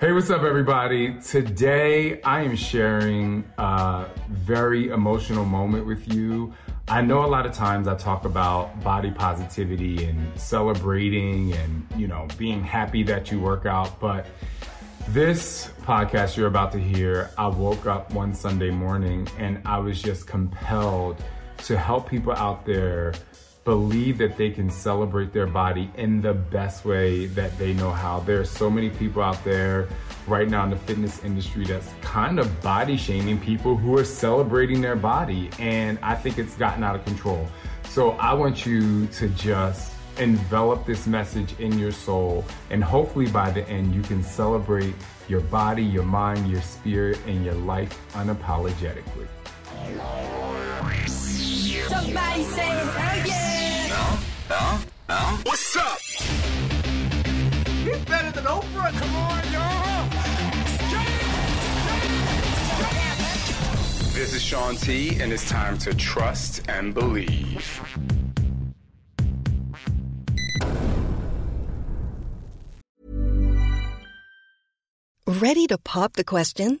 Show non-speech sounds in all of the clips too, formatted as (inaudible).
Hey, what's up, everybody? Today I am sharing a very emotional moment with you. I know a lot of times I talk about body positivity and celebrating and, you know, being happy that you work out, but this podcast you're about to hear, I woke up one Sunday morning and I was just compelled to help people out there believe that they can celebrate their body in the best way that they know how. There are so many people out there right now in the fitness industry that's kind of body shaming people who are celebrating their body. And I think it's gotten out of control. So I want you to just envelop this message in your soul. And hopefully by the end, you can celebrate your body, your mind, your spirit, and your life unapologetically. Somebody say! Huh? Huh? What's up? He's better than Oprah. Come on, y'all. This is Shaun T, and it's time to trust and believe. Ready to pop the question?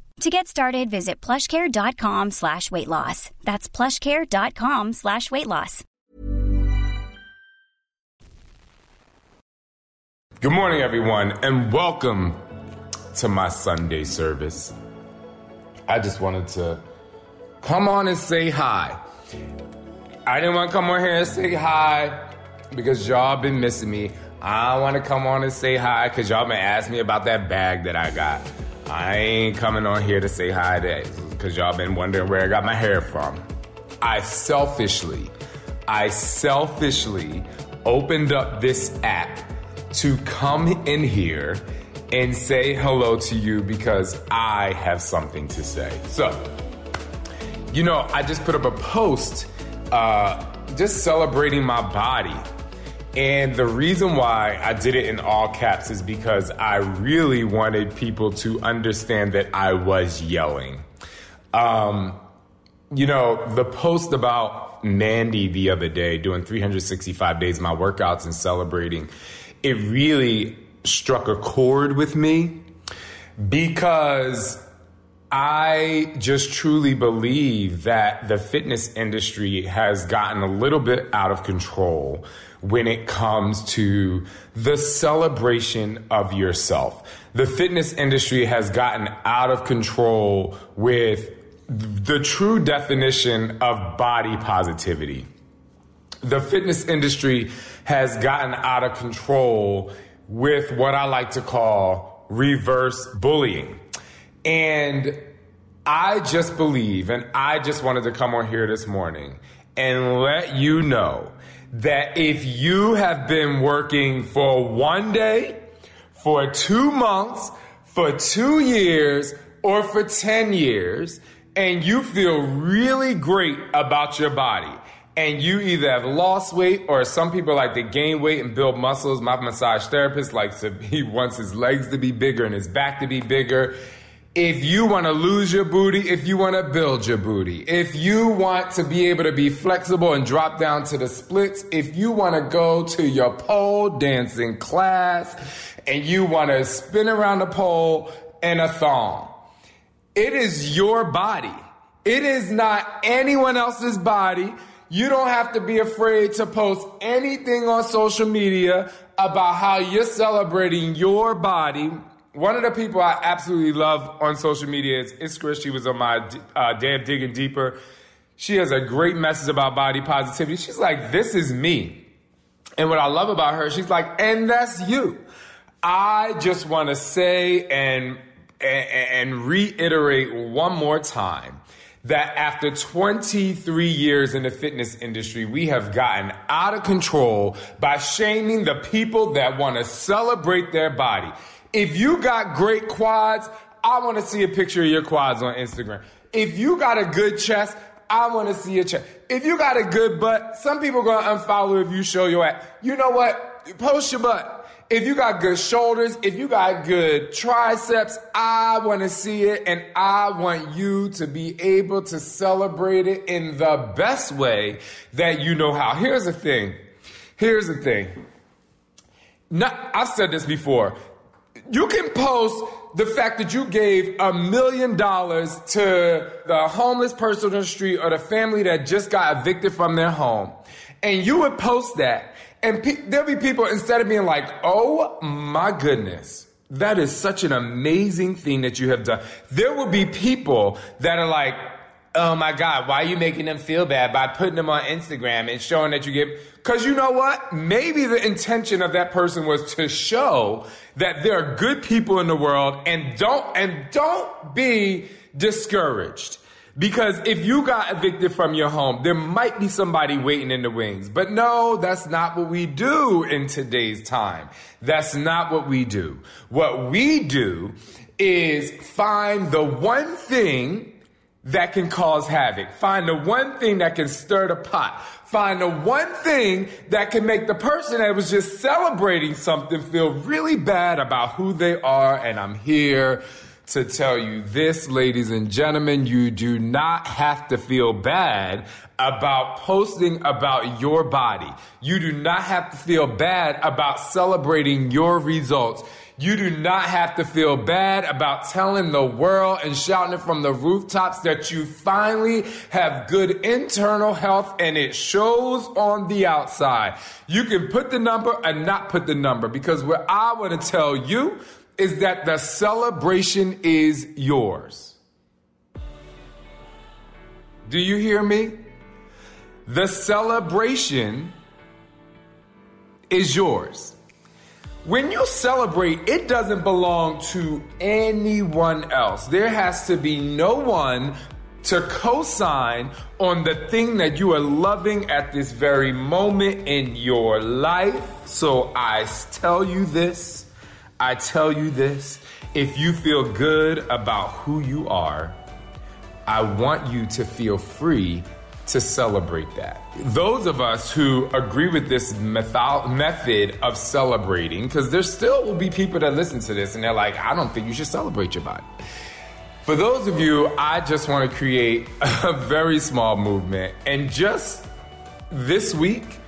To get started, visit plushcare.com slash weight loss. That's plushcare.com slash weight loss. Good morning, everyone, and welcome to my Sunday service. I just wanted to come on and say hi. I didn't want to come on here and say hi because y'all been missing me. I want to come on and say hi because y'all been asking me about that bag that I got. I ain't coming on here to say hi to because y'all been wondering where I got my hair from. I selfishly, I selfishly opened up this app to come in here and say hello to you because I have something to say. So, you know, I just put up a post uh, just celebrating my body. And the reason why I did it in all caps is because I really wanted people to understand that I was yelling. Um, you know, the post about Mandy the other day doing 365 days of my workouts and celebrating, it really struck a chord with me because I just truly believe that the fitness industry has gotten a little bit out of control when it comes to the celebration of yourself. The fitness industry has gotten out of control with the true definition of body positivity. The fitness industry has gotten out of control with what I like to call reverse bullying. And I just believe, and I just wanted to come on here this morning and let you know that if you have been working for one day, for two months, for two years, or for 10 years, and you feel really great about your body, and you either have lost weight or some people like to gain weight and build muscles. My massage therapist likes to, he (laughs) wants his legs to be bigger and his back to be bigger. If you want to lose your booty, if you want to build your booty, if you want to be able to be flexible and drop down to the splits, if you want to go to your pole dancing class and you want to spin around the pole in a thong, it is your body. It is not anyone else's body. You don't have to be afraid to post anything on social media about how you're celebrating your body one of the people I absolutely love on social media is Iskra. She was on my uh, of digging deeper. She has a great message about body positivity. She's like, this is me. And what I love about her, she's like, and that's you. I just want to say and, and, and reiterate one more time that after 23 years in the fitness industry, we have gotten out of control by shaming the people that want to celebrate their body. If you got great quads, I want to see a picture of your quads on Instagram. If you got a good chest, I want to see a chest. If you got a good butt, some people are going to unfollow if you show your ass. You know what? Post your butt. If you got good shoulders, if you got good triceps, I want to see it and I want you to be able to celebrate it in the best way that you know how. Here's the thing. Here's the thing. Not, I've said this before. You can post the fact that you gave a million dollars to the homeless person on the street or the family that just got evicted from their home. And you would post that and pe- there'll be people, instead of being like, oh my goodness, that is such an amazing thing that you have done. There will be people that are like, oh my God, why are you making them feel bad by putting them on Instagram and showing that you give? Because you know what? Maybe the intention of that person was to show that there are good people in the world and don't, and don't be discouraged. Because if you got evicted from your home, there might be somebody waiting in the wings. But no, that's not what we do in today's time. That's not what we do. What we do is find the one thing that can cause havoc. Find the one thing that can stir the pot. Find the one thing that can make the person that was just celebrating something feel really bad about who they are. And I'm here to tell you this, ladies and gentlemen. You do not have to feel bad about posting about your body. You do not have to feel bad about celebrating your results. You do not have to feel bad about telling the world and shouting it from the rooftops that you finally have good internal health and it shows on the outside. You can put the number and not put the number because what I want to tell you is that the celebration is yours. Do you hear me? The celebration is yours. When you celebrate, it doesn't belong to anyone else. There has to be no one to co sign on the thing that you are loving at this very moment in your life. So I tell you this I tell you this if you feel good about who you are, I want you to feel free to celebrate that. Those of us who agree with this method of celebrating, because there still will be people that listen to this and they're like, I don't think you should celebrate your body. For those of you, I just want to create (laughs) a very small movement. And just this week,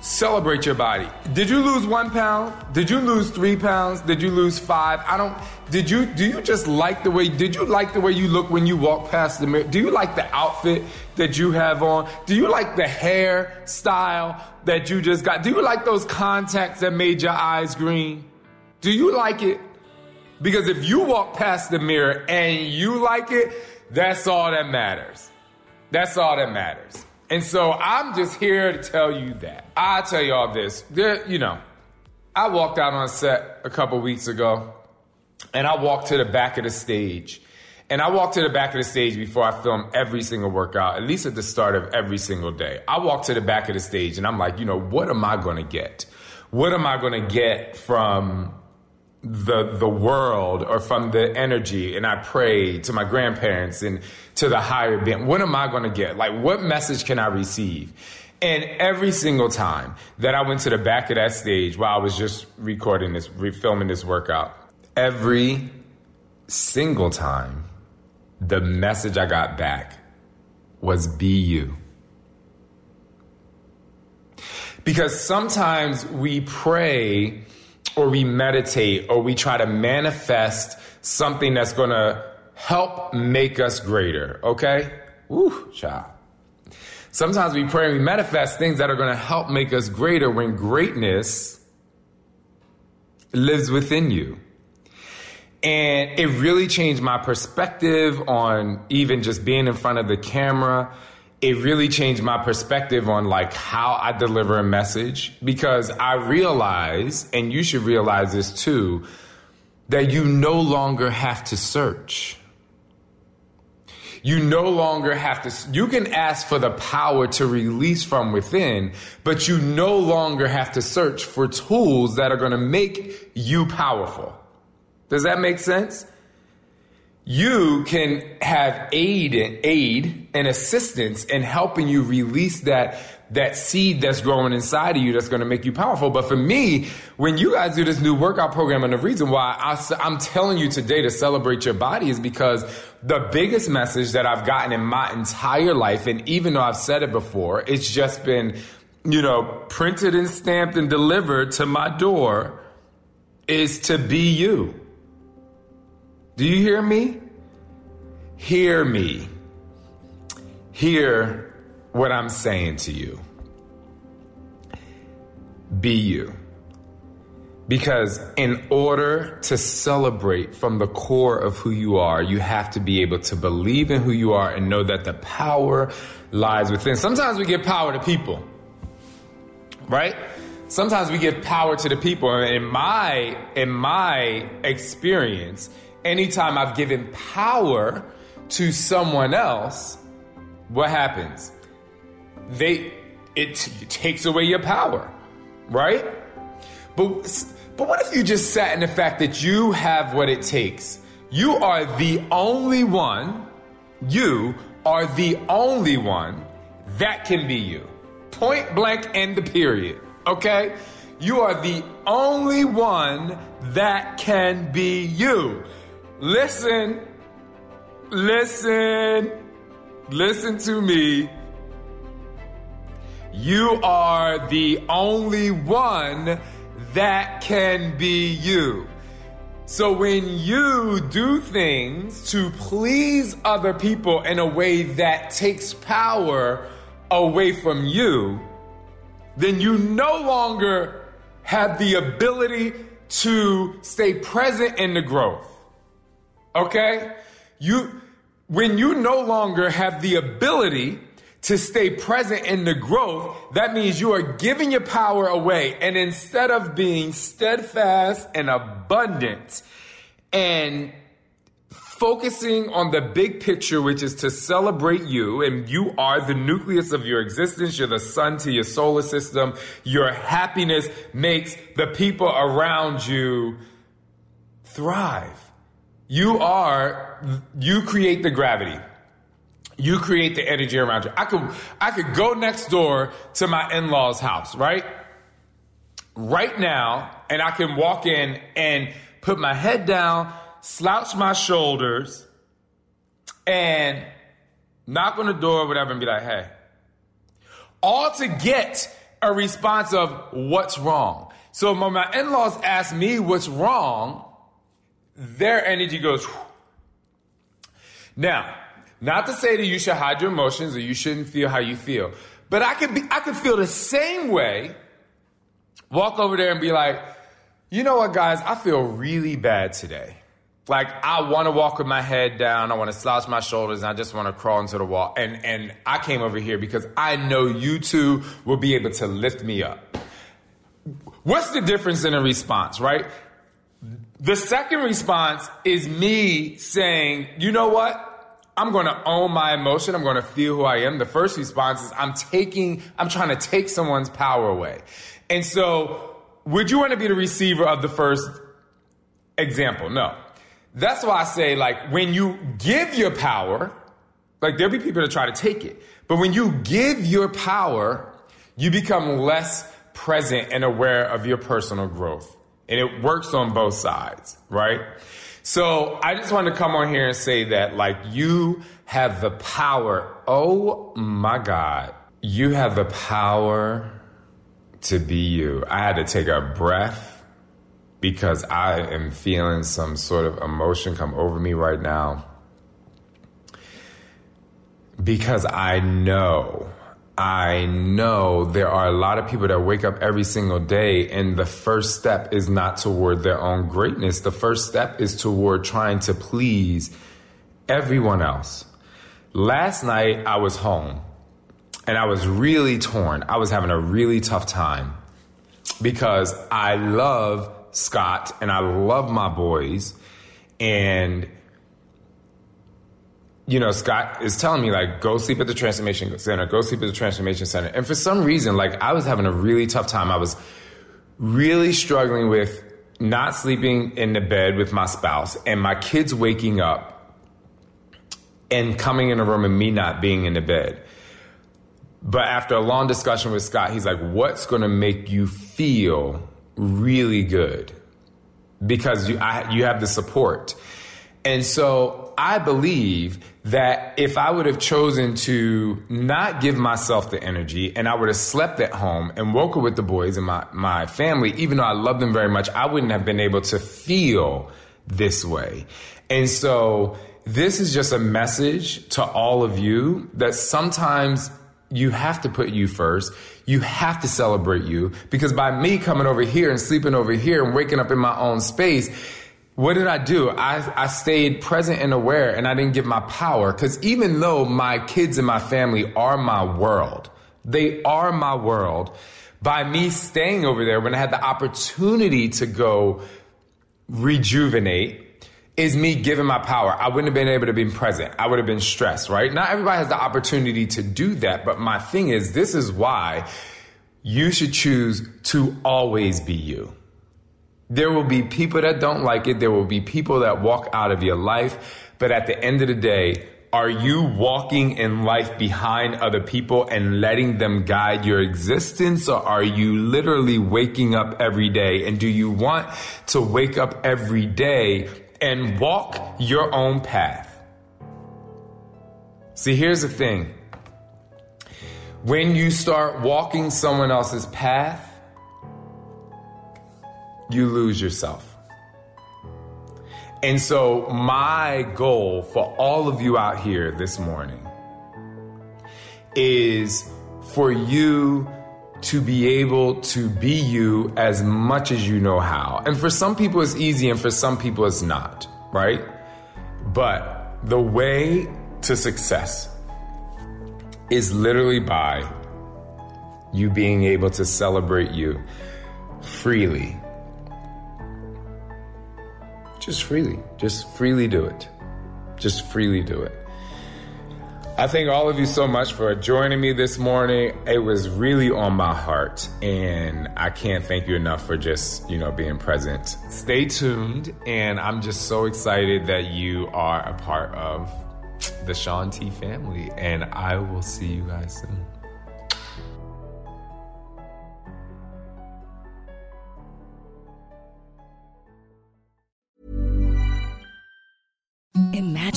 Celebrate your body. Did you lose one pound? Did you lose three pounds? Did you lose five? I don't. Did you? Do you just like the way? Did you like the way you look when you walk past the mirror? Do you like the outfit that you have on? Do you like the hair style that you just got? Do you like those contacts that made your eyes green? Do you like it? Because if you walk past the mirror and you like it, that's all that matters. That's all that matters. And so I'm just here to tell you that. I tell y'all this. There, you know, I walked out on set a couple weeks ago and I walked to the back of the stage. And I walked to the back of the stage before I film every single workout, at least at the start of every single day. I walked to the back of the stage and I'm like, you know, what am I to get? What am I to get from the the world or from the energy and I pray to my grandparents and to the higher being. What am I going to get? Like what message can I receive? And every single time that I went to the back of that stage while I was just recording this, refilming this workout, every single time the message I got back was be you. Because sometimes we pray or we meditate or we try to manifest something that's going to help make us greater, okay? Woo, child. Sometimes we pray and we manifest things that are going to help make us greater when greatness lives within you. And it really changed my perspective on even just being in front of the camera it really changed my perspective on like how I deliver a message because I realize, and you should realize this too, that you no longer have to search. You no longer have to, you can ask for the power to release from within, but you no longer have to search for tools that are going to make you powerful. Does that make sense? You can have aid and aid and assistance in helping you release that that seed that's growing inside of you that's going to make you powerful. But for me, when you guys do this new workout program, and the reason why I, I'm telling you today to celebrate your body is because the biggest message that I've gotten in my entire life, and even though I've said it before, it's just been, you know, printed and stamped and delivered to my door is to be you. Do you hear me? Hear me. Hear what I'm saying to you. Be you. Because in order to celebrate from the core of who you are, you have to be able to believe in who you are and know that the power lies within. Sometimes we give power to people, right? Sometimes we give power to the people. And in my, in my experience, anytime I've given power to someone else, what happens? They it t- takes away your power, right? But but what if you just sat in the fact that you have what it takes? You are the only one, you are the only one that can be you. Point blank and the period. Okay? You are the only one that can be you. Listen, listen, listen to me. You are the only one that can be you. So when you do things to please other people in a way that takes power away from you, then you no longer have the ability to stay present in the growth. Okay? You, when you no longer have the ability to stay present in the growth, that means you are giving your power away. And instead of being steadfast and abundant and focusing on the big picture, which is to celebrate you, and you are the nucleus of your existence. You're the sun to your solar system. Your happiness makes the people around you thrive. You are, you create the gravity. You create the energy around you. I could, I could go next door to my in-laws house, right? Right now, and I can walk in and put my head down, slouch my shoulders, and knock on the door or whatever and be like, hey. All to get a response of what's wrong. So when my in-laws ask me what's wrong, their energy goes. Whew. Now, not to say that you should hide your emotions or you shouldn't feel how you feel, but I could be, I could feel the same way. Walk over there and be like, you know what, guys, I feel really bad today. Like I want to walk with my head down, I want to slouch my shoulders, and I just want to crawl into the wall. And and I came over here because I know you two will be able to lift me up. What's the difference in a response, right? The second response is me saying, you know what? I'm going to own my emotion. I'm going to feel who I am. The first response is I'm taking, I'm trying to take someone's power away. And so, would you want to be the receiver of the first example? No. That's why I say, like, when you give your power, like, there'll be people that try to take it. But when you give your power, you become less present and aware of your personal growth. And it works on both sides, right? So I just want to come on here and say that, like, you have the power. Oh my God. You have the power to be you. I had to take a breath because I am feeling some sort of emotion come over me right now. Because I know I know there are a lot of people that wake up every single day, and the first step is not toward their own greatness. The first step is toward trying to please everyone else. Last night, I was home and I was really torn. I was having a really tough time because I love Scott and I love my boys. And, you know, Scott is telling me, like, go sleep at the Transformation Center, go sleep at the Transformation Center. And for some reason, like, I was having a really tough time. I was really struggling with not sleeping in the bed with my spouse and my kids waking up and coming in a room and me not being in the bed. But after a long discussion with Scott, he's like, what's going to make you feel really good? Because you, I, you have the support. And so I believe that if I would have chosen to not give myself the energy and I would have slept at home and woke up with the boys and my, my family, even though I love them very much, I wouldn't have been able to feel this way. And so this is just a message to all of you that sometimes you have to put you first. You have to celebrate you because by me coming over here and sleeping over here and waking up in my own space, what did I do? I, I stayed present and aware and I didn't give my power because even though my kids and my family are my world, they are my world. By me staying over there when I had the opportunity to go rejuvenate, is me giving my power. I wouldn't have been able to be present. I would have been stressed, right? Not everybody has the opportunity to do that, but my thing is, this is why you should choose to always be you. There will be people that don't like it. There will be people that walk out of your life. But at the end of the day, are you walking in life behind other people and letting them guide your existence? Or are you literally waking up every day? And do you want to wake up every day and walk your own path. See, here's the thing when you start walking someone else's path, you lose yourself. And so, my goal for all of you out here this morning is for you to be able to be you as much as you know how. And for some people it's easy and for some people it's not, right? But the way to success is literally by you being able to celebrate you freely. Just freely. Just freely do it. Just freely do it. I thank all of you so much for joining me this morning. It was really on my heart, and I can't thank you enough for just, you know, being present. Stay tuned, and I'm just so excited that you are a part of the Shaun T family, and I will see you guys soon.